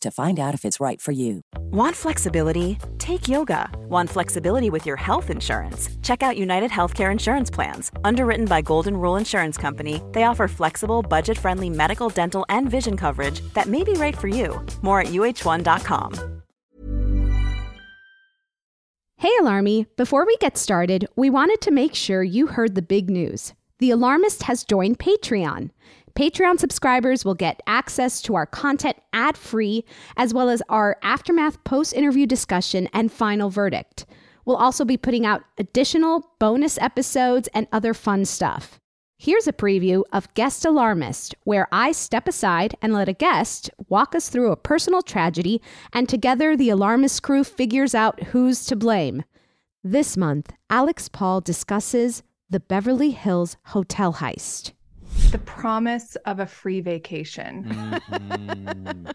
to find out if it's right for you. Want flexibility? Take yoga. Want flexibility with your health insurance? Check out United Healthcare Insurance Plans. Underwritten by Golden Rule Insurance Company, they offer flexible, budget friendly medical, dental, and vision coverage that may be right for you. More at uh1.com. Hey, Alarmy! Before we get started, we wanted to make sure you heard the big news. The Alarmist has joined Patreon. Patreon subscribers will get access to our content ad free, as well as our aftermath post interview discussion and final verdict. We'll also be putting out additional bonus episodes and other fun stuff. Here's a preview of Guest Alarmist, where I step aside and let a guest walk us through a personal tragedy, and together the Alarmist crew figures out who's to blame. This month, Alex Paul discusses the Beverly Hills Hotel heist the promise of a free vacation. Mm-hmm.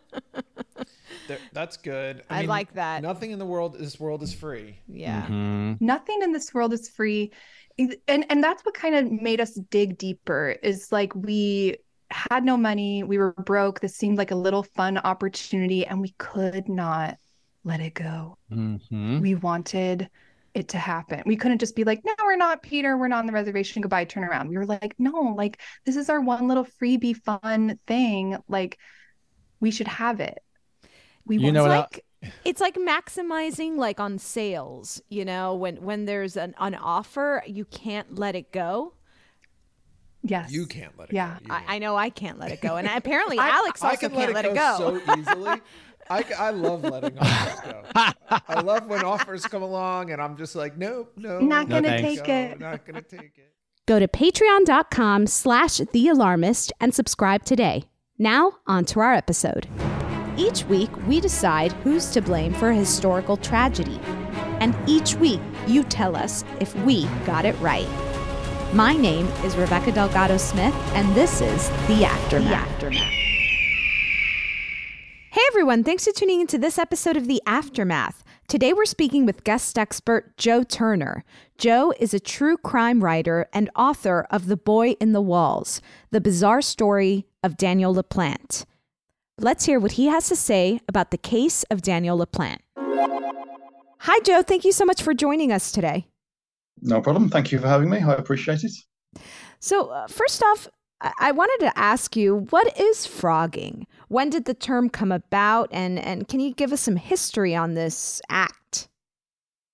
that's good. I, I mean, like that. Nothing in the world, this world is free. Yeah. Mm-hmm. Nothing in this world is free. And and that's what kind of made us dig deeper is like we had no money, we were broke. This seemed like a little fun opportunity and we could not let it go. Mm-hmm. We wanted it to happen. We couldn't just be like, no, we're not Peter. We're not on the reservation. Goodbye. Turn around. We were like, no, like this is our one little freebie fun thing. Like we should have it. We you know like it's like maximizing like on sales. You know, when when there's an an offer, you can't let it go. Yes. You can't let it yeah. go. I, I, know I can't let it go. And apparently Alex also can not let, it let it go. so easily. I, I love letting offers go. I love when offers come along and I'm just like, nope, no. Not going to take go, it. Not going to take it. Go to patreon.com slash the alarmist and subscribe today. Now, on to our episode. Each week, we decide who's to blame for a historical tragedy. And each week, you tell us if we got it right. My name is Rebecca Delgado Smith, and this is The Aftermath. The Aftermath. Hey everyone, thanks for tuning into this episode of The Aftermath. Today we're speaking with guest expert Joe Turner. Joe is a true crime writer and author of The Boy in the Walls, the bizarre story of Daniel LaPlante. Let's hear what he has to say about the case of Daniel LaPlante. Hi, Joe. Thank you so much for joining us today. No problem. Thank you for having me. I appreciate it. So, uh, first off, I-, wanted to ask you what is phrogging? When did the term come about? And, and can you give us some history on this act?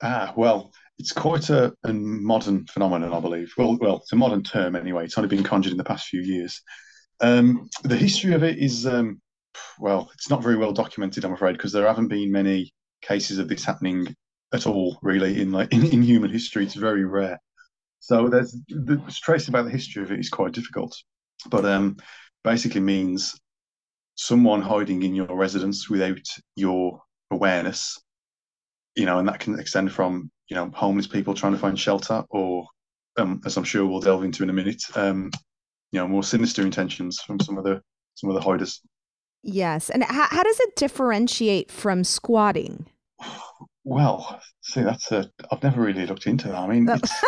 Ah, well, it's quite a, a modern phenomenon, I believe. Well, well, it's a modern term anyway. It's only been conjured in the past few years. Um, the history of it is, um, well, it's not very well documented, I'm afraid, because there haven't been many cases of this happening at all, really, in like in, in human history. It's very rare. So there's the tracing about the history of it is quite difficult, but um, basically means someone hiding in your residence without your awareness, you know, and that can extend from you know homeless people trying to find shelter, or um, as I'm sure we'll delve into in a minute, um, you know, more sinister intentions from some of the some of the hiders. Yes, and how, how does it differentiate from squatting? Well, see, that's a. I've never really looked into that. I mean, it's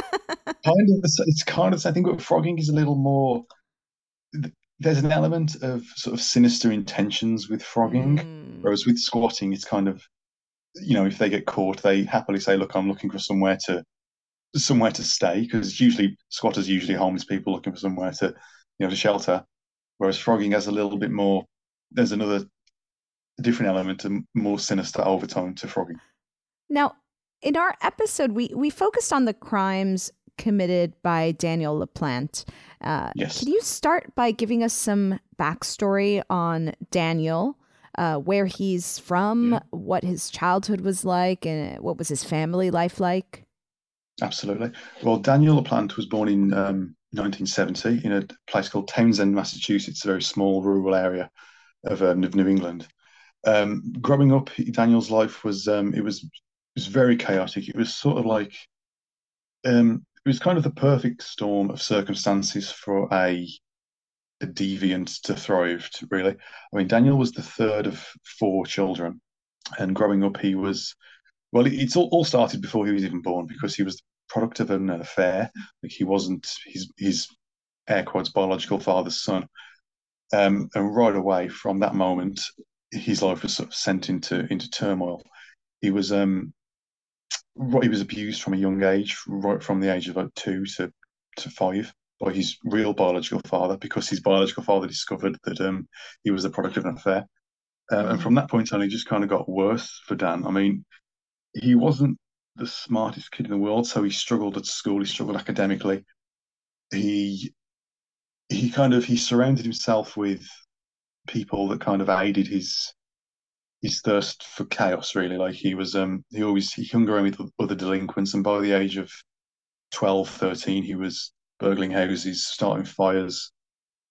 kind of the, it's kind of. I think what phrogging is a little more. There's an element of sort of sinister intentions with phrogging, mm. whereas with squatting, it's kind of, you know, if they get caught, they happily say, "Look, I'm looking for somewhere to, somewhere to stay," because usually squatters usually homeless people looking for somewhere to, you know, to shelter. Whereas phrogging has a little bit more. There's another different element and more sinister overtone to phrogging. Now, in our episode, we, we focused on the crimes committed by Daniel LaPlante. Uh, yes. Can you start by giving us some backstory on Daniel, uh, where he's from, yeah. what his childhood was like, and what was his family life like? Absolutely. Well, Daniel LaPlante was born in um, 1970 in a place called Townsend, Massachusetts, a very small rural area of, um, of New England. Um, growing up, Daniel's life was um, it was was very chaotic. It was sort of like um, it was kind of the perfect storm of circumstances for a a deviant to thrive. Really, I mean, Daniel was the third of four children, and growing up, he was well. It's all, all started before he was even born because he was the product of an affair. Like he wasn't his his air quotes biological father's son. Um, and right away from that moment, his life was sort of sent into into turmoil. He was um he was abused from a young age, right from the age of two to, to five, by his real biological father, because his biological father discovered that um, he was the product of an affair. Uh, and from that point on, he just kind of got worse for Dan. I mean, he wasn't the smartest kid in the world, so he struggled at school. He struggled academically. He he kind of he surrounded himself with people that kind of aided his his thirst for chaos really. Like he was um he always he hung around with other delinquents and by the age of 12 13 he was burgling houses starting fires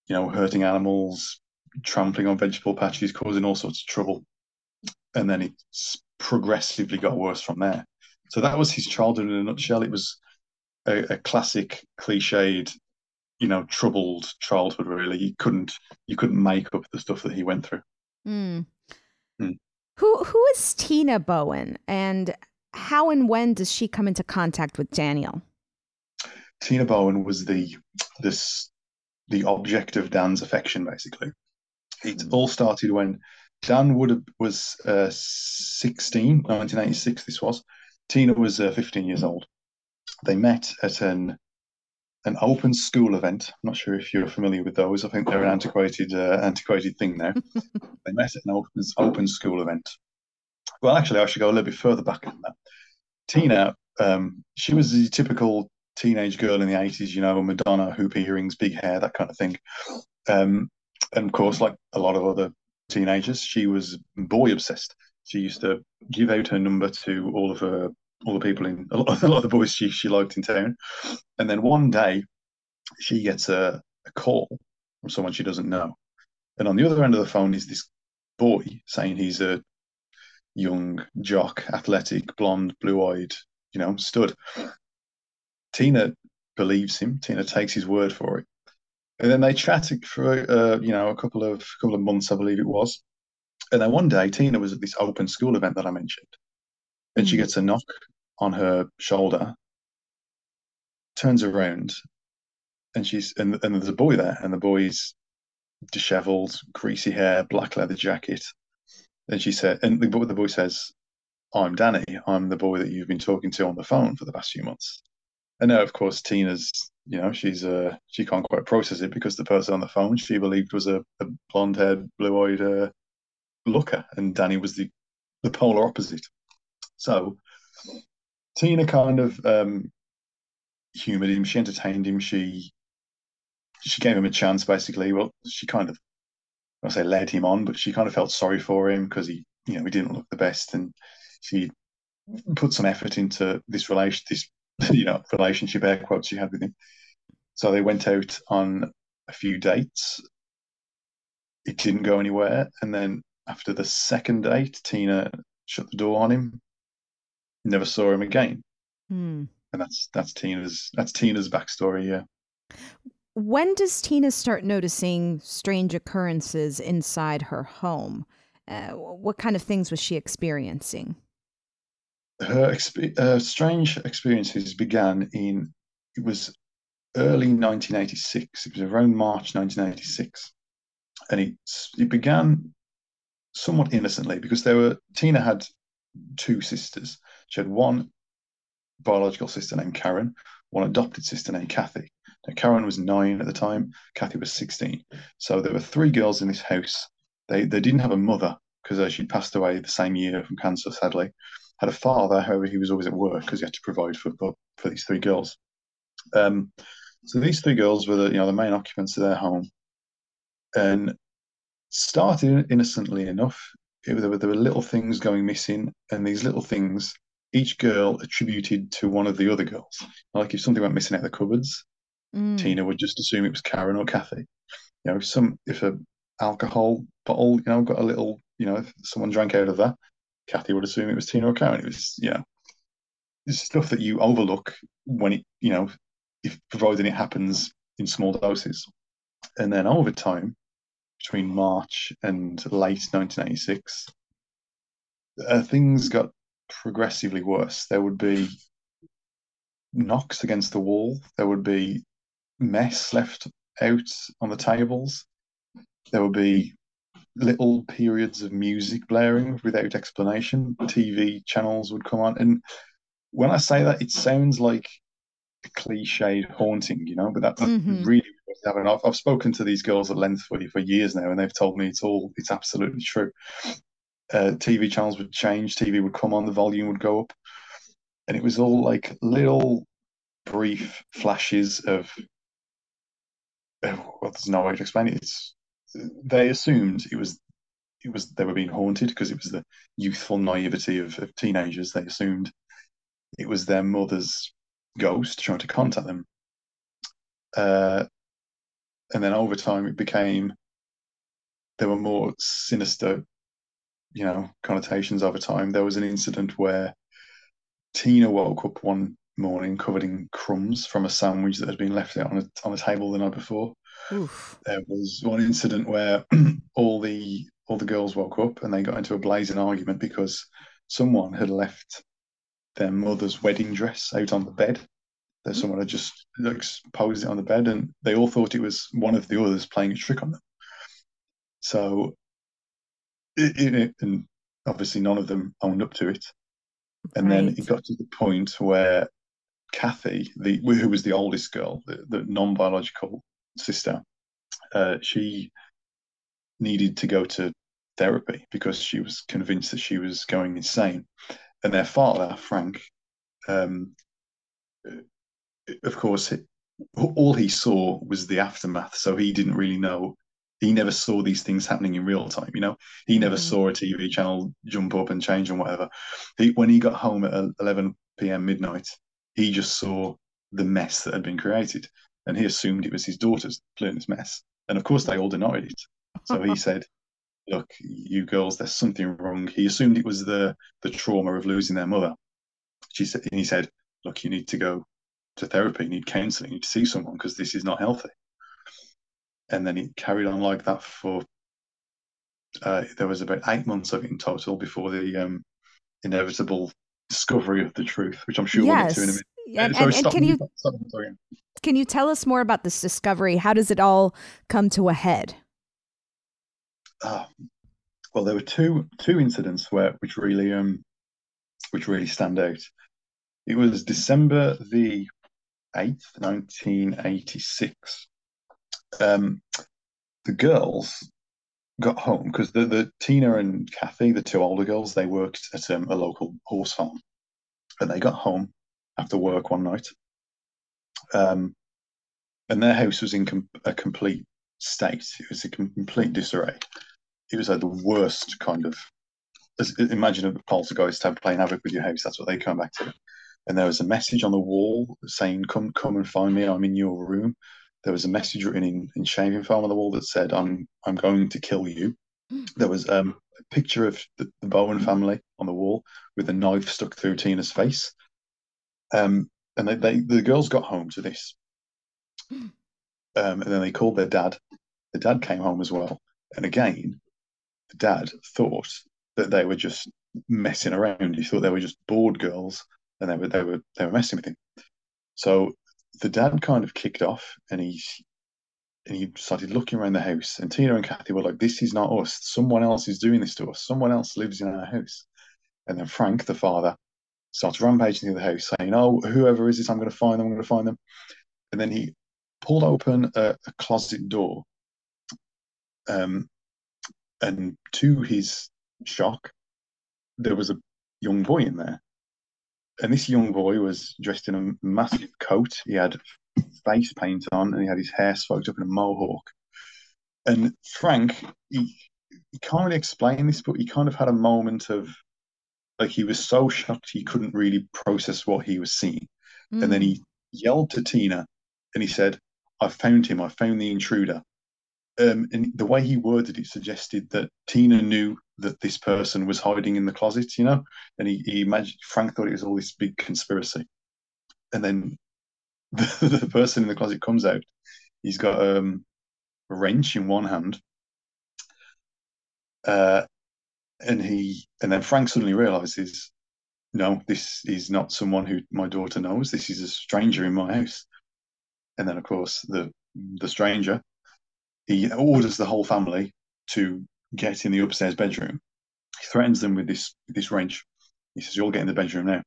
you know hurting animals trampling on vegetable patches causing all sorts of trouble. And then it progressively got worse from there. So that was his childhood in a nutshell. It was a, a classic cliched you know troubled childhood really. You couldn't you couldn't make up the stuff that he went through. Mm. Who who is Tina Bowen and how and when does she come into contact with Daniel? Tina Bowen was the this the object of Dan's affection basically. It all started when Dan would have was uh, 16, 1986 this was. Tina was uh, 15 years old. They met at an an open school event. I'm not sure if you're familiar with those. I think they're an antiquated uh, antiquated thing now. they met at an open, open school event. Well, actually, I should go a little bit further back than that. Tina, um, she was the typical teenage girl in the 80s, you know, Madonna, hoop earrings, big hair, that kind of thing. Um, and of course, like a lot of other teenagers, she was boy obsessed. She used to give out her number to all of her all the people in a lot, a lot of the boys she, she liked in town. And then one day she gets a, a call from someone she doesn't know. And on the other end of the phone is this boy saying he's a young jock, athletic, blonde, blue eyed, you know, stud. Tina believes him. Tina takes his word for it. And then they chatted for uh, you know a couple of couple of months, I believe it was. And then one day, Tina was at this open school event that I mentioned, and she mm. gets a knock on her shoulder, turns around, and she's and, and there's a boy there, and the boy's disheveled, greasy hair, black leather jacket. And she said, and the, the boy says, I'm Danny. I'm the boy that you've been talking to on the phone for the past few months. And now, of course, Tina's, you know, she's uh, she can't quite process it because the person on the phone she believed was a, a blonde-haired, blue-eyed uh, looker, and Danny was the the polar opposite. So Tina kind of um, humored him. She entertained him. She she gave him a chance, basically. Well, she kind of I say led him on, but she kind of felt sorry for him because he, you know, he didn't look the best, and she put some effort into this relation, this you know relationship air quotes she had with him. So they went out on a few dates. It didn't go anywhere, and then after the second date, Tina shut the door on him. Never saw him again. Hmm. And that's that's Tina's that's Tina's backstory. Yeah. When does Tina start noticing strange occurrences inside her home? Uh, what kind of things was she experiencing? Her exp- uh, strange experiences began in it was early 1986. It was around March 1986, and it it began somewhat innocently because there were Tina had two sisters. She had one biological sister named Karen, one adopted sister named Kathy. Now, Karen was nine at the time, Kathy was 16. So there were three girls in this house. They, they didn't have a mother because uh, she'd passed away the same year from cancer, sadly. Had a father, however, he was always at work because he had to provide for, for, for these three girls. Um, so these three girls were the, you know, the main occupants of their home. And started innocently enough. It, there, were, there were little things going missing, and these little things, each girl attributed to one of the other girls. Like if something went missing out of the cupboards, mm. Tina would just assume it was Karen or Kathy. You know, if some if a alcohol bottle, you know, got a little, you know, if someone drank out of that, Kathy would assume it was Tina or Karen. It was, you know, it's stuff that you overlook when it, you know, if providing it happens in small doses. And then over time, between March and late 1986, uh, things got progressively worse. There would be knocks against the wall. There would be mess left out on the tables. There would be little periods of music blaring without explanation. TV channels would come on. And when I say that, it sounds like a cliched haunting, you know, but that's mm-hmm. really happening. I've, I've spoken to these girls at length for, for years now, and they've told me it's all, it's absolutely true. Uh, TV channels would change, TV would come on, the volume would go up. And it was all like little brief flashes of, well, there's no way to explain it. It's, they assumed it was it was they were being haunted because it was the youthful naivety of, of teenagers. They assumed it was their mother's ghost trying to contact them. Uh, and then over time it became there were more sinister, you know, connotations over time. There was an incident where Tina woke up one morning covered in crumbs from a sandwich that had been left out on a, on a table the night before. Oof. There was one incident where all the all the girls woke up and they got into a blazing argument because someone had left their mother's wedding dress out on the bed. That hmm. someone had just like, posed it on the bed, and they all thought it was one of the others playing a trick on them. So, it, it, and obviously none of them owned up to it. And right. then it got to the point where Kathy, the who was the oldest girl, the, the non-biological sister, uh, she needed to go to therapy because she was convinced that she was going insane. And their father, Frank, um, of course, all he saw was the aftermath. So he didn't really know. He never saw these things happening in real time. You know, he never mm. saw a TV channel jump up and change and whatever. He, when he got home at 11 p.m. midnight, he just saw the mess that had been created, and he assumed it was his daughters doing this mess. And of course, they all denied it. So he said, "Look, you girls, there's something wrong." He assumed it was the the trauma of losing their mother. She said, and he said, "Look, you need to go to therapy, you need counselling, you need to see someone because this is not healthy." And then he carried on like that for. Uh, there was about eight months of it in total before the um, inevitable discovery of the truth, which I'm sure yes. we'll get to in a minute. And, and, and can you can you tell us more about this discovery? How does it all come to a head? uh, well, there were two two incidents where which really um which really stand out. It was December the eighth, nineteen eighty six. Um, the girls got home because the, the Tina and Kathy, the two older girls, they worked at um, a local horse farm, and they got home after work one night. Um, and their house was in com- a complete state. It was a complete disarray. It was like the worst kind of. Imagine a poltergeist have playing havoc with your house. That's what they come back to. And there was a message on the wall saying, "Come, come and find me. I'm in your room." There was a message written in, in shaving foam on the wall that said, "I'm I'm going to kill you." There was um, a picture of the, the Bowen family on the wall with a knife stuck through Tina's face. Um, and they, they the girls got home to this, um, and then they called their dad. The dad came home as well, and again, the dad thought that they were just messing around. He thought they were just bored girls, and they were they were they were messing with him. So the dad kind of kicked off, and he and he started looking around the house. And Tina and Kathy were like, "This is not us. Someone else is doing this to us. Someone else lives in our house." And then Frank, the father, starts rampaging through the house, saying, "Oh, whoever is this, I'm going to find them. I'm going to find them." And then he pulled open a, a closet door, um, and to his shock, there was a young boy in there. And this young boy was dressed in a massive coat. He had face paint on, and he had his hair smoked up in a mohawk. And Frank, he, he can't really explain this, but he kind of had a moment of like he was so shocked he couldn't really process what he was seeing. Mm. And then he yelled to Tina and he said, I found him, I found the intruder. Um, and the way he worded it suggested that Tina knew that this person was hiding in the closet, you know, and he, he imagined Frank thought it was all this big conspiracy. And then the, the person in the closet comes out. He's got um, a wrench in one hand, uh, and he and then Frank suddenly realizes, no, this is not someone who my daughter knows. This is a stranger in my house. And then, of course, the the stranger he orders the whole family to get in the upstairs bedroom. He threatens them with this this wrench. He says, "You'll get in the bedroom now."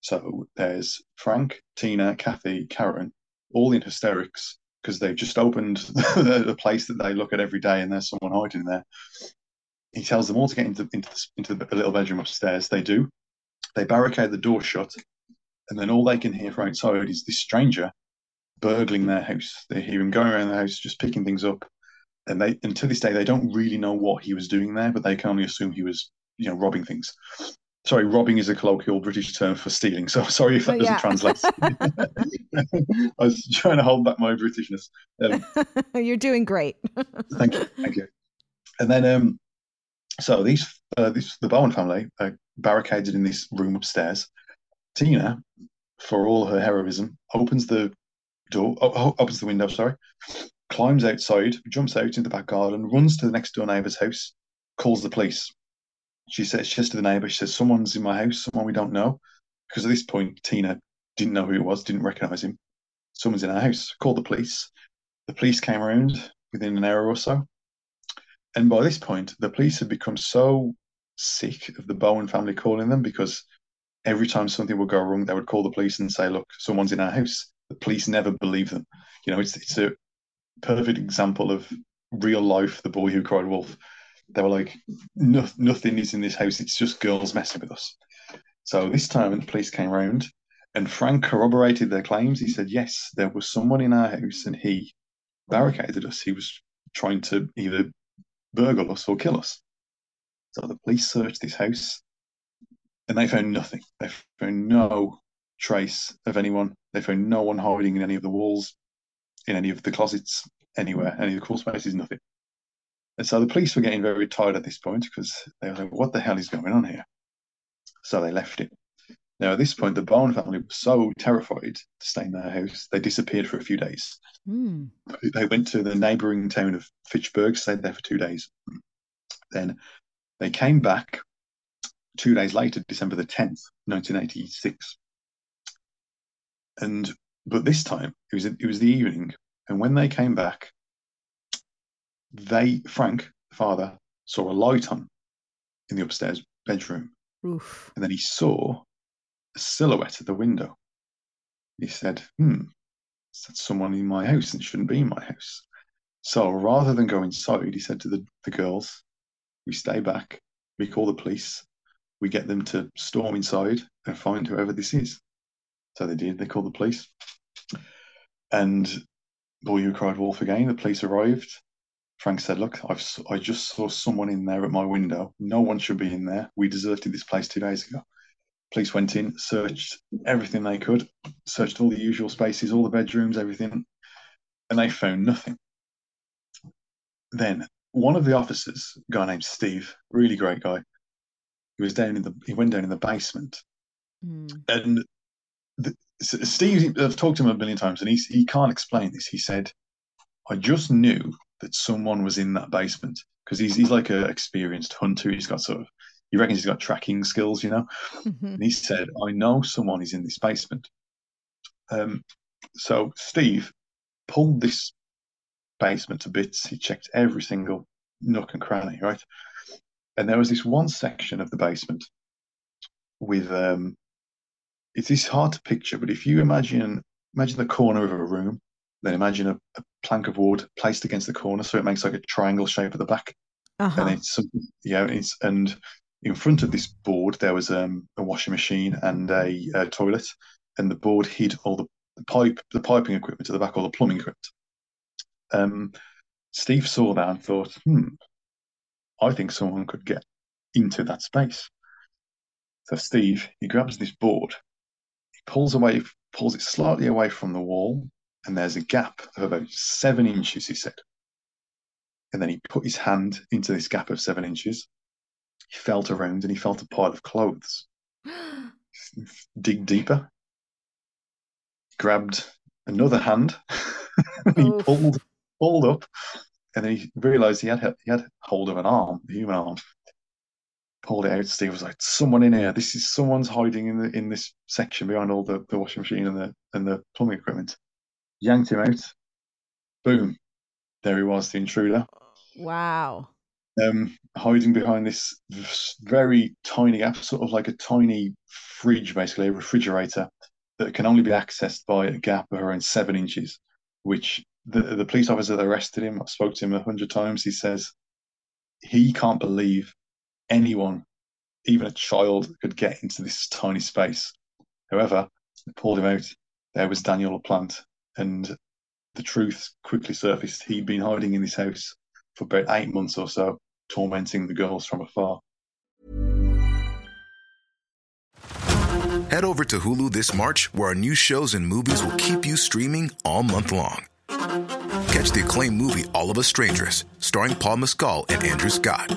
So there's Frank, Tina, Kathy, Karen, all in hysterics because they've just opened the place that they look at every day, and there's someone hiding there he tells them all to get into into the, into the little bedroom upstairs. They do. They barricade the door shut, and then all they can hear from outside is this stranger burgling their house. They hear him going around the house, just picking things up. And they, and to this day, they don't really know what he was doing there, but they can only assume he was, you know, robbing things. Sorry, robbing is a colloquial British term for stealing. So sorry if that doesn't translate. I was trying to hold back my Britishness. Um, You're doing great. thank you, thank you. And then um, so these, uh, this, the Bowen family are barricaded in this room upstairs. Tina, for all her heroism, opens the door, oh, opens the window, sorry, climbs outside, jumps out into the back garden, runs to the next door neighbour's house, calls the police. She says, she says to the neighbour, she says, someone's in my house, someone we don't know. Because at this point, Tina didn't know who it was, didn't recognise him. Someone's in our house. Called the police. The police came around within an hour or so. And by this point, the police had become so sick of the Bowen family calling them because every time something would go wrong, they would call the police and say, "Look, someone's in our house." The police never believe them. You know, it's it's a perfect example of real life. The boy who cried wolf. They were like, no, "Nothing is in this house. It's just girls messing with us." So this time, the police came round, and Frank corroborated their claims, he said, "Yes, there was someone in our house, and he barricaded us. He was trying to either burgle us or kill us. So the police searched this house and they found nothing. They found no trace of anyone. They found no one hiding in any of the walls, in any of the closets, anywhere, any of the crawl spaces, nothing. And so the police were getting very tired at this point because they were like, what the hell is going on here? So they left it. Now, at this point, the Bowen family was so terrified to stay in their house, they disappeared for a few days. Mm. They went to the neighbouring town of Fitchburg, stayed there for two days. Then they came back two days later, December the 10th, 1986. And but this time it was it was the evening, and when they came back, they Frank, the father, saw a light on in the upstairs bedroom. Oof. And then he saw a silhouette at the window. He said, Hmm, that's someone in my house and shouldn't be in my house. So rather than go inside, he said to the, the girls, We stay back, we call the police, we get them to storm inside and find whoever this is. So they did, they called the police. And boy, you cried wolf again. The police arrived. Frank said, Look, I've, I just saw someone in there at my window. No one should be in there. We deserted this place two days ago. Police went in, searched everything they could, searched all the usual spaces, all the bedrooms, everything, and they found nothing. Then one of the officers, a guy named Steve, really great guy, he was down in the he went down in the basement, Mm. and the, Steve, I've talked to him a million times, and he he can't explain this. He said, "I just knew that someone was in that basement because he's he's like an experienced hunter. He's got sort of he reckons he's got tracking skills, you know. Mhm. And he said, "I know someone is in this basement." Um, so Steve pulled this basement to bits. He checked every single nook and cranny, right? And there was this one section of the basement with um, it is hard to picture, but if you imagine imagine the corner of a room, then imagine a, a plank of wood placed against the corner, so it makes like a triangle shape at the back. Uh-huh. and it's yeah it's and in front of this board there was um, a washing machine and a, a toilet and the board hid all the, the pipe the piping equipment at the back all the plumbing equipment. Um steve saw that and thought hmm i think someone could get into that space. So steve he grabs this board pulls away pulls it slightly away from the wall and there's a gap of about seven inches he said and then he put his hand into this gap of seven inches. He felt around and he felt a pile of clothes. Dig deeper. Grabbed another hand. he pulled pulled up, and then he realized he had he had hold of an arm, a human arm. Pulled it out. Steve was like, "Someone in here. This is someone's hiding in the in this section behind all the, the washing machine and the and the plumbing equipment." Yanked him out. Boom. There he was, the intruder Wow. um, hiding behind this very tiny gap, sort of like a tiny fridge, basically a refrigerator that can only be accessed by a gap of around seven inches. Which the the police officer that arrested him, I spoke to him a hundred times. He says he can't believe anyone, even a child, could get into this tiny space. However, they pulled him out. There was Daniel LaPlante, and the truth quickly surfaced. He'd been hiding in this house for about eight months or so, tormenting the girls from afar. Head over to Hulu this March, where our new shows and movies will keep you streaming all month long. Catch the acclaimed movie All of Us Strangers, starring Paul Mescal and Andrew Scott.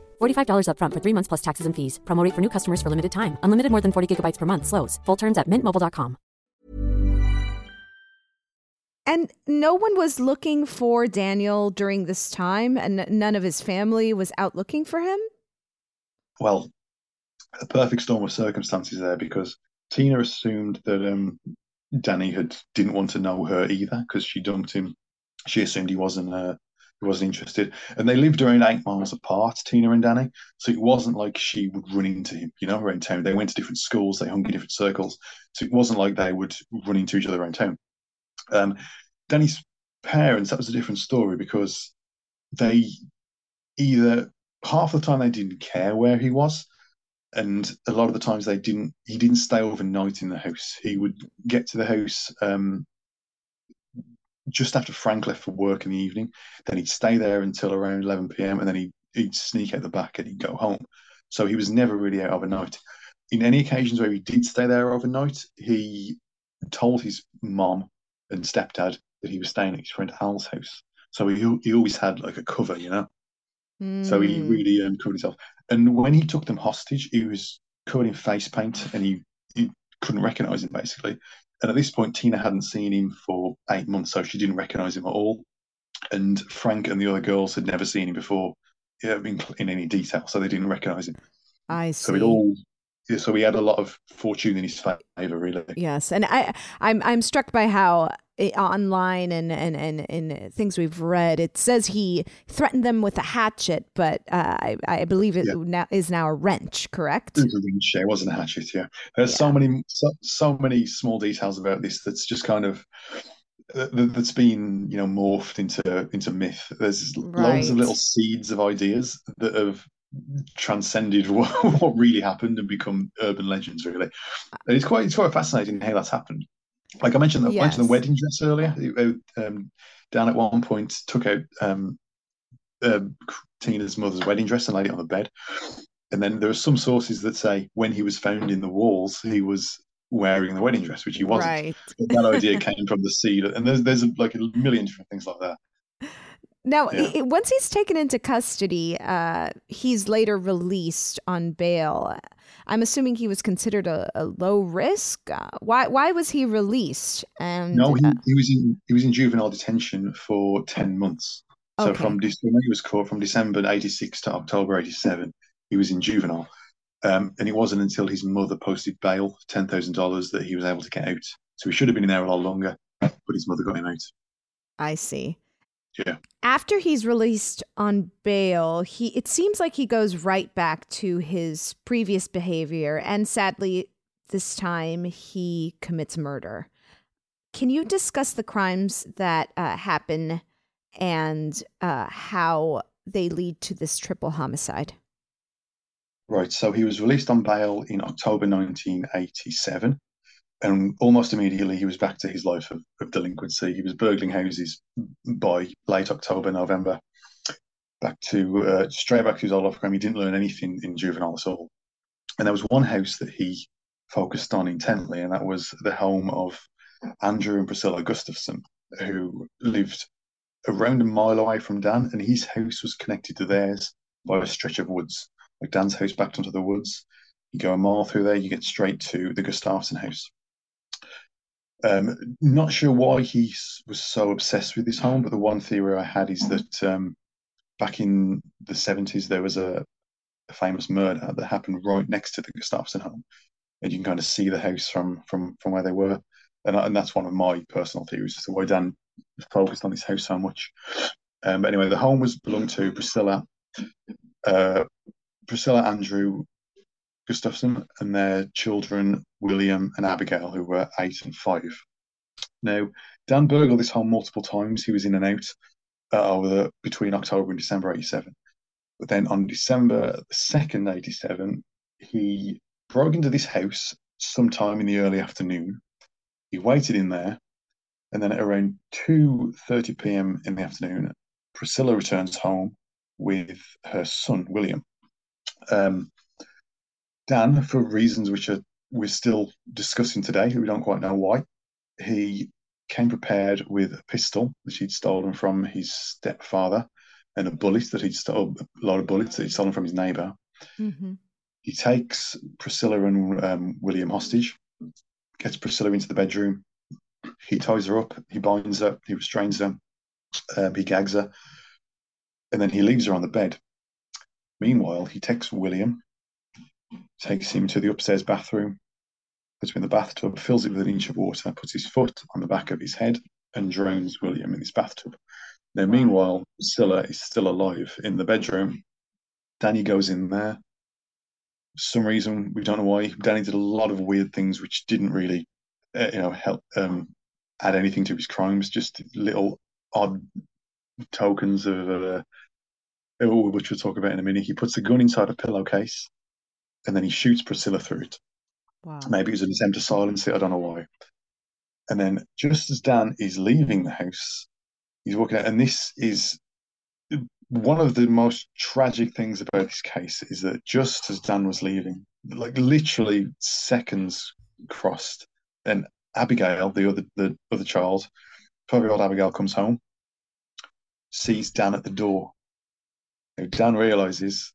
$45 upfront for three months plus taxes and fees. Promo rate for new customers for limited time. Unlimited more than 40 gigabytes per month. Slows. Full terms at mintmobile.com. And no one was looking for Daniel during this time, and none of his family was out looking for him? Well, a perfect storm of circumstances there because Tina assumed that um, Danny had didn't want to know her either because she dumped him. She assumed he wasn't uh, he wasn't interested, and they lived around eight miles apart, Tina and Danny. So it wasn't like she would run into him, you know, around town. They went to different schools, they hung in different circles, so it wasn't like they would run into each other around town. Um, Danny's parents, that was a different story because they either half the time they didn't care where he was and a lot of the times they didn't he didn't stay overnight in the house he would get to the house um, just after frank left for work in the evening then he'd stay there until around 11 p.m and then he'd, he'd sneak out the back and he'd go home so he was never really out overnight in any occasions where he did stay there overnight he told his mom and stepdad that he was staying at his friend al's house so he, he always had like a cover you know mm. so he Hmm. really um, covered himself and when he took them hostage, he was covered in face paint and he, he couldn't recognize him basically. And at this point, Tina hadn't seen him for eight months, so she didn't recognize him at all. And Frank and the other girls had never seen him before yeah, in, in any detail, so they didn't recognize him. I see. So it all, so he had a lot of fortune in his favor, really. Yes, and I, I'm I'm struck by how online and, and and and things we've read, it says he threatened them with a hatchet, but uh, I I believe it Yeah. now is now a wrench. Correct? It was a wrench, yeah, It wasn't a hatchet. Yeah, there's so many, so, so many small details about this that's just kind of that- that's been, you know, morphed into into myth. There's loads of little seeds of ideas that have transcended what, what really happened and become urban legends. Really, and it's quite it's quite fascinating how that's happened. Like I mentioned, I mentioned the wedding dress earlier. Uh, Um, Dan at one point took out um, uh, Tina's mother's wedding dress and laid it on the bed. And then there are some sources that say when he was found in the walls, he was wearing the wedding dress, which he wasn't. Right. That idea came from the seed, and there's there's like a million different things like that. Now, Yeah. i- once he's taken into custody, uh, he's later released on bail. I'm assuming he was considered a, a low risk. Uh, why why was he released? And No, he, uh, he was in he was in juvenile detention for ten months. So Okay. from Dec- when he was caught from December '86 to October '87, he was in juvenile, um, and it wasn't until his mother posted bail, ten thousand dollars, that he was able to get out. So he should have been in there a lot longer, but his mother got him out. I see. Yeah. After he's released on bail, he it seems like he goes right back to his previous behavior, and sadly, this time he commits murder. Can you discuss the crimes that uh, happen and uh, how they lead to this triple homicide? Right. So he was released on bail in October 1987. And almost immediately he was back to his life of, of delinquency. He was burgling houses by late October, November. Back to uh, straight back to his old life crime. He didn't learn anything in juvenile at all. And there was one house that he focused on intently, and that was the home of Andrew and Priscilla Gustafson, who lived around a mile away from Dan, and his house was connected to theirs by a stretch of woods. Like Dan's house backed onto the woods. You go a mile through there, you get straight to the Gustafson house. Um, not sure why he was so obsessed with this home, but the one theory I had is that um, back in the 70s, there was a, a famous murder that happened right next to the Gustafson home, and you can kind of see the house from from from where they were, and and that's one of my personal theories as to why Dan focused on this house so much. Um, but anyway, the home was belonged to Priscilla, uh, Priscilla Andrew Gustafson, and their children William and Abigail, who were eight and five. Now, Dan burgled this home multiple times. He was in and out uh, between October and December '87. But then on December 2nd, 87, he broke into this house sometime in the early afternoon. He waited in there, and then at around 2:30 p.m. in the afternoon, Priscilla returns home with her son William. Um, Dan, for reasons which are we're still discussing today, we don't quite know why, he came prepared with a pistol that he'd stolen from his stepfather and a bullet that he'd stolen, a lot of bullets that he'd stolen from his neighbor. Mm-hmm. He takes Priscilla and um, William hostage, gets Priscilla into the bedroom. He ties her up, he binds her, he restrains her, um, he gags her, and then he leaves her on the bed. Meanwhile, he takes William, takes him to the upstairs bathroom, puts him in the bathtub, fills it with an inch of water, puts his foot on the back of his head, and drowns William in his bathtub. Now, meanwhile, Priscilla is still alive in the bedroom. Danny goes in there. For some reason, we don't know why. Danny did a lot of weird things which didn't really, uh, you know, help um, add anything to his crimes. Just little odd tokens of, uh, which we'll talk about in a minute. He puts the gun inside a pillowcase, and then he shoots Priscilla through it. Wow. Maybe it was an attempt to silence it. I don't know why. And then, just as Dan is leaving the house, he's walking out, and this is one of the most tragic things about this case is that just as Dan was leaving, like literally seconds crossed, and Abigail, the other the other child, twelve-year-old Abigail, comes home, sees Dan at the door. Now, Dan realizes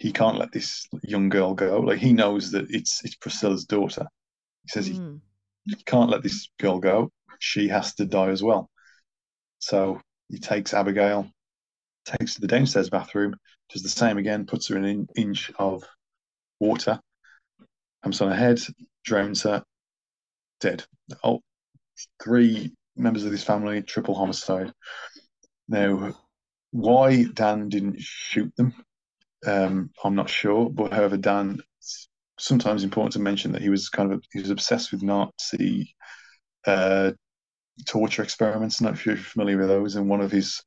he can't let this young girl go. Like he knows that it's it's Priscilla's daughter. He says Mm. he, he can't let this girl go. She has to die as well. So he takes Abigail, takes to the downstairs bathroom, does the same again, puts her in an inch of water, humps on her head, drowns her, dead. Oh, three members of this family, triple homicide. Now, why Dan didn't shoot them, um, I'm not sure. But however, Dan, it's sometimes important to mention that he was kind of he was obsessed with Nazi uh, torture experiments. Not if you're familiar with those, and one of his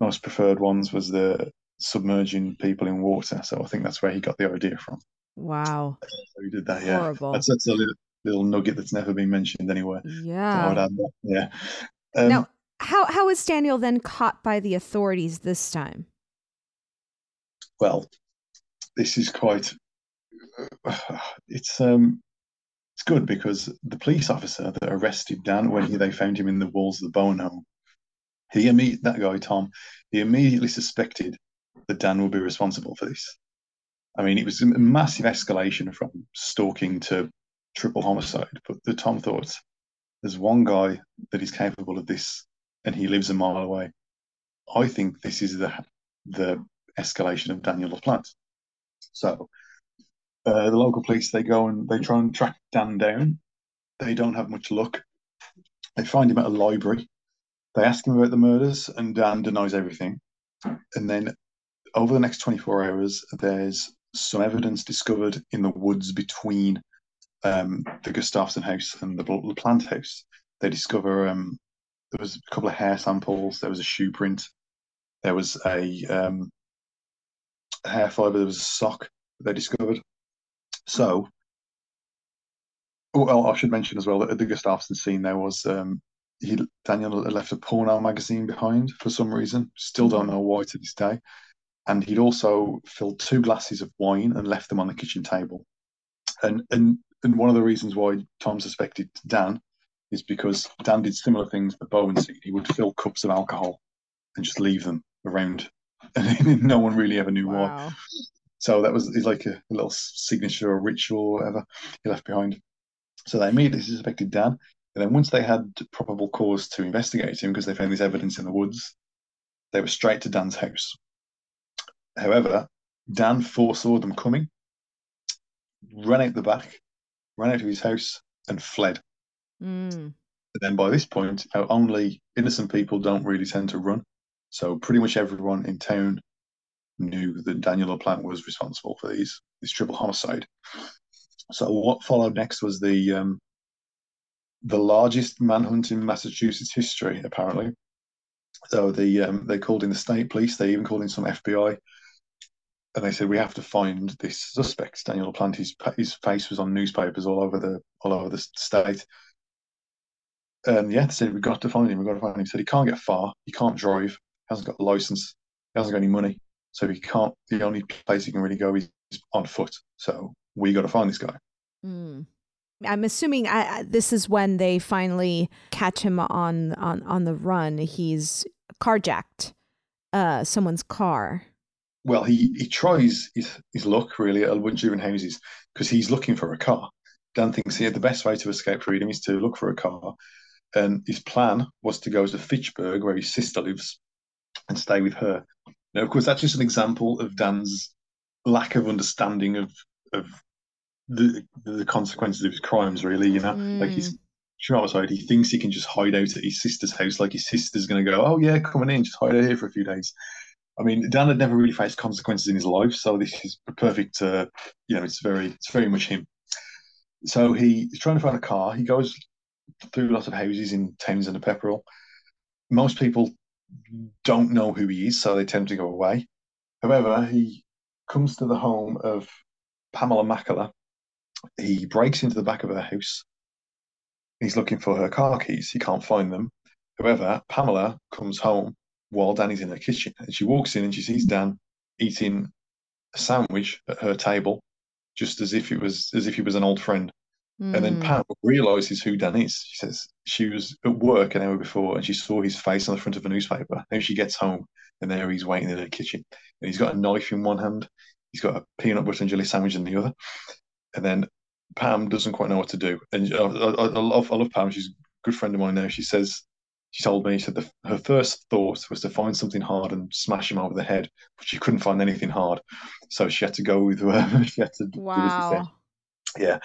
most preferred ones was the submerging people in water. So I think that's where he got the idea from. Wow. So he did that. Yeah, Horrible. that's that's a little, little nugget that's never been mentioned anywhere. So Yeah. that. Yeah. Um, now, how how was Daniel then caught by the authorities this time? Well, this is quite. It's um, it's good because the police officer that arrested Dan when he, they found him in the walls of the Bowen home, he imme- that guy Tom, he immediately suspected that Dan would be responsible for this. I mean, it was a massive escalation from stalking to triple homicide. But the Tom thought, there's one guy that is capable of this, and he lives a mile away. I think this is the the escalation of Daniel LaPlante. So uh, the local police they go and they try and track Dan down. They don't have much luck. They find him at a library. They ask him about the murders, and Dan denies everything. And then over the next 24 hours, there's some evidence discovered in the woods between um, the Gustafson house and the LaPlante house. They discover um, there was a couple of hair samples. There was a shoe print. There was a um, hair fiber. There was a sock that they discovered. So, oh, well, I should mention as well that at the Gustafson scene there was um, he Daniel left a porno magazine behind for some reason. Still don't know why to this day. And he'd also filled two glasses of wine and left them on the kitchen table. And and and one of the reasons why Tom suspected Dan is because Dan did similar things at Bowen. He would fill cups of alcohol and just leave them around, and no one really ever knew why. So that was like a, a little signature or ritual or whatever he left behind. So they immediately suspected Dan. And then once they had probable cause to investigate him because they found this evidence in the woods, they were straight to Dan's house. However, Dan foresaw them coming, ran out the back, ran out of his house, and fled. Mm. But then by this point, uh, only innocent people don't really tend to run. So pretty much everyone in town knew that Daniel LaPlante was responsible for these this triple homicide. So what followed next was the um, the largest manhunt in Massachusetts history, apparently. So the um, they called in the state police. They even called in some FBI, and they said we have to find this suspect, Daniel LaPlante. His, his face was on newspapers all over the all over the state. And yeah, they said we've got to find him. We've got to find him. He said he can't get far. He can't drive. He hasn't got the license. He hasn't got any money. So he can't. The only place he can really go is on foot. So we got to find this guy. Mm. I'm assuming I, this is when they finally catch him on on on the run. He's carjacked uh, someone's car. Well, he he tries his, his luck really at Woodshaven houses because he's looking for a car. Dan thinks he had the best way to escape freedom is to look for a car, and his plan was to go to Fitchburg, where his sister lives, and stay with her. Now, of course, that's just an example of Dan's lack of understanding of of the the consequences of his crimes. Really, you know, mm. like he's traumatized. He thinks he can just hide out at his sister's house, like his sister's going to go, "Oh yeah, coming in, just hide out here for a few days." I mean, Dan had never really faced consequences in his life, so this is perfect. Uh, you know, it's very, it's very much him. So he's trying to find a car. He goes through lots of houses in Townsend and the Pepperell. Most people don't know who he is, so they tend to go away. However, he comes to the home of Pamela Mackellar. He breaks into the back of her house. He's looking for her car keys. He can't find them. However, Pamela comes home while Danny's in her kitchen, and she walks in and she sees Dan eating a sandwich at her table, just as if it was as if he was an old friend. Mm. And then hmm. Pam realizes who Dan is. She says she was at work an hour before and she saw his face on the front of a newspaper. Then she gets home and there he's waiting in her kitchen. And he's got a knife in one hand, he's got a peanut butter and jelly sandwich in the other. And then Pam doesn't quite know what to do. And I, I, I love I love Pam. She's a good friend of mine now. She says she told me she said the, her first thought was to find something hard and smash him over the head, but she couldn't find anything hard, so she had to go with whoever she had to wow. Yeah.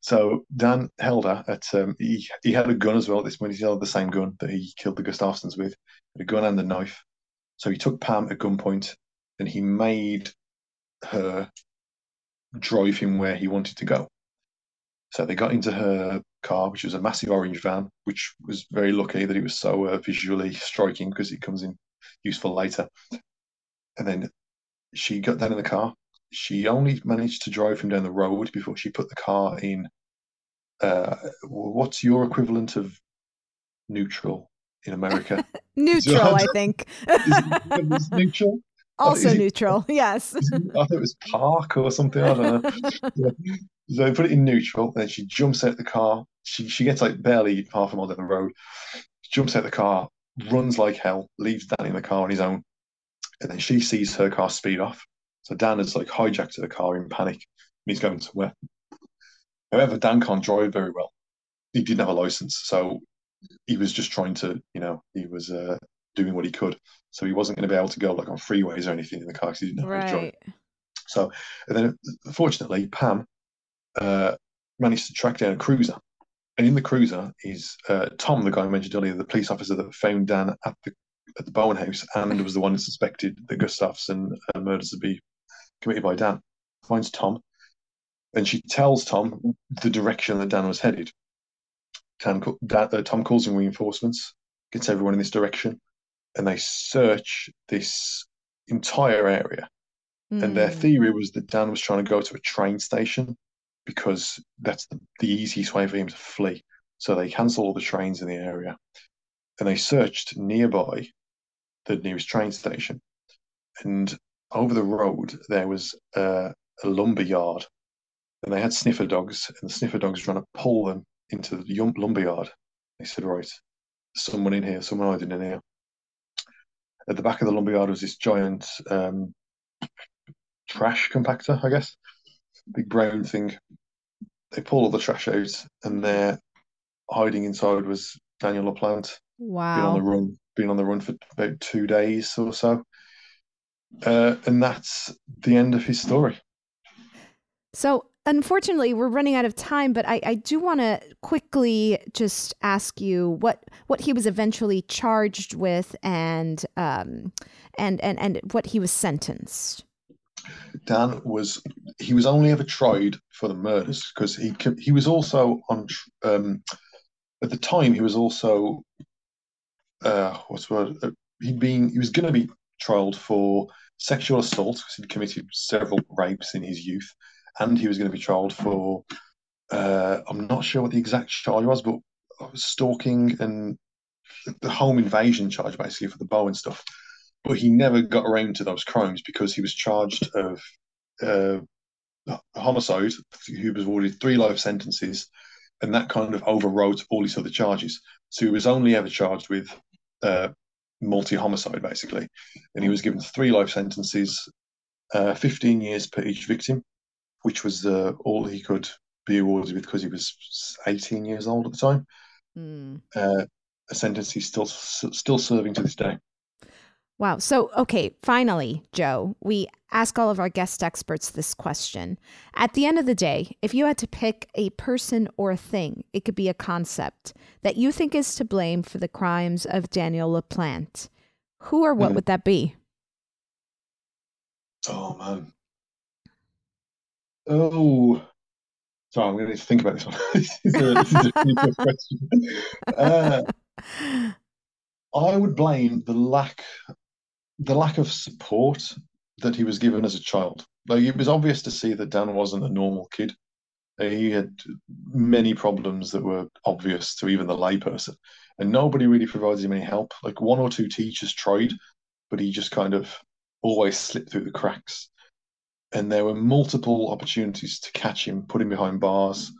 So Dan held her at um, he he had a gun as well at this point. He held the same gun that he killed the Gustafsons with, a gun and a knife. So he took Pam at gunpoint and he made her drive him where he wanted to go. So they got into her car, which was a massive orange van, which was very lucky that it was so uh, visually striking because it comes in useful later. And then she got down in the car, she only managed to drive him down the road before she put the car in. Uh, what's your equivalent of neutral in America? neutral, I think. is neutral. Also neutral, yes. I thought it was park or something. I don't know. yeah. So I put it in neutral, then she jumps out the car. She she gets like barely half a mile down the road. She jumps out the car, runs like hell, leaves Danny in the car on his own, and then she sees her car speed off. So Dan has like hijacked the car in panic and he's going somewhere. However, Dan can't drive very well. He didn't have a license, so he was just trying to, you know, he was uh, doing what he could. So he wasn't going to be able to go like on freeways or anything in the car because he didn't know right. how to drive. So, and then fortunately, Pam uh, managed to track down a cruiser. And in the cruiser is uh, Tom, the guy I mentioned earlier, the police officer that found Dan at the at the Bowen house and was the one that suspected the Gustafson uh, murders to be committed by Dan, finds Tom, and she tells Tom the direction that Dan was headed. Dan, Dan, uh, Tom calls in reinforcements, gets everyone in this direction, and they search this entire area. Mm. And their hmm. theory was that Dan was trying to go to a train station because that's the, the easiest way for him to flee. So they cancel all the trains in the area and they searched nearby the nearest train station. And over the road there was uh, a lumber yard, and they had sniffer dogs, and the sniffer dogs were trying to pull them into the lumber yard. They said, "Right, someone in here, someone hiding in here." At the back of the lumber yard was this giant um, trash compactor, I guess, big brown thing. They pull all the trash out, and there, hiding inside was Daniel LaPlante. Wow. Been on the run, been on the run for about two days or so uh, and that's the end of his story. So, unfortunately, we're running out of time, but I, I do want to quickly just ask you what what he was eventually charged with and um and and and what he was sentenced. Dan was he was only ever tried for the murders because he he was also on um, at the time he was also uh, what's the word uh, he'd been he was going to be trialed for sexual assault because he'd committed several rapes in his youth, and he was going to be trialed for uh, I'm not sure what the exact charge was, but stalking and the home invasion charge basically for the Bowen stuff. But he never got around to those crimes because he was charged of uh, homicide. He was awarded three life sentences, and that kind of overrode all his other charges. So he was only ever charged with uh, multi homicide, basically. And he was given three life sentences, uh, 15 years per each victim, which was uh, all he could be awarded with because he was 18 years old at the time. Mm. a sentence he's still still serving to this day. Wow. So, okay, finally, Joe, we ask all of our guest experts this question. At the end of the day, if you had to pick a person or a thing, it could be a concept that you think is to blame for the crimes of Daniel LaPlante, who or what mm. would that be? Oh, man. Oh, sorry, I'm going to need to think about this one. this is a, this is a question. Uh, I would blame the lack the lack of support that he was given as a child. Like it was obvious to see that Dan wasn't a normal kid. He had many problems that were obvious to even the layperson, and nobody really provided him any help. Like one or two teachers tried, but he just kind of always slipped through the cracks. And there were multiple opportunities to catch him, put him behind bars,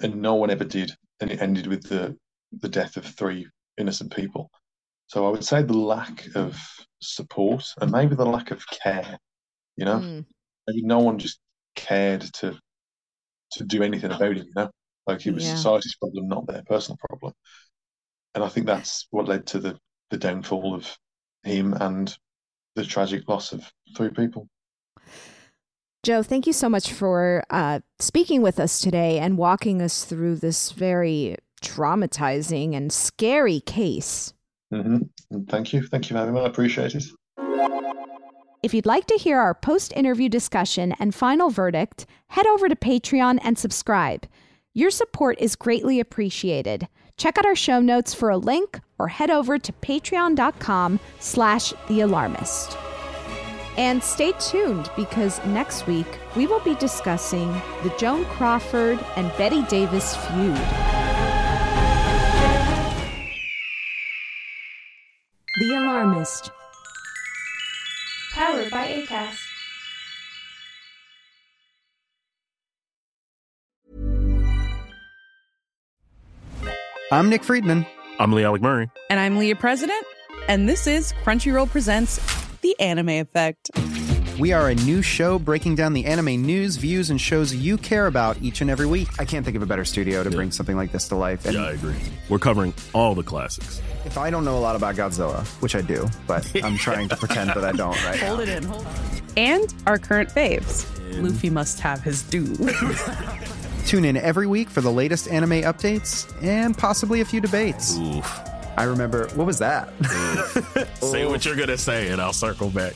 and no one ever did. And it ended with the the death of three innocent people. So I would say the lack of support and maybe the lack of care. You know, mm. maybe no one just cared to to do anything about it. You know, like it was yeah. society's problem, not their personal problem. And I think that's what led to the the downfall of him and the tragic loss of three people. Joe, thank you so much for uh, speaking with us today and walking us through this very traumatizing and scary case. Mm-hmm. Thank you. Thank you very much. I appreciate it. If you'd like to hear our post interview discussion and final verdict, head over to Patreon and subscribe. Your support is greatly appreciated. Check out our show notes for a link or head over to patreon.com slash the alarmist. And stay tuned because next week we will be discussing the Joan Crawford and Bette Davis feud. The Alarmist. Powered by ACAST. I'm Nick Friedman. I'm Lee Alec Murray. And I'm Leah President. And this is Crunchyroll Presents The Anime Effect. We are a new show breaking down the anime news, views, and shows you care about each and every week. I can't think of a better studio to yeah. bring something like this to life. And yeah, I agree. We're covering all the classics. If I don't know a lot about Godzilla, which I do, but I'm trying to pretend that I don't right Hold now. it in, hold it. And our current faves. And... Luffy must have his due. Tune in every week for the latest anime updates and possibly a few debates. Oof. I remember, what was that? say what you're going to say, and I'll circle back.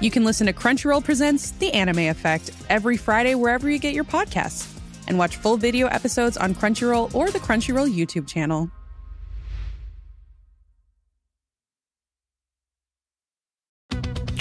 You can listen to Crunchyroll Presents The Anime Effect every Friday wherever you get your podcasts, and watch full video episodes on Crunchyroll or the Crunchyroll YouTube channel.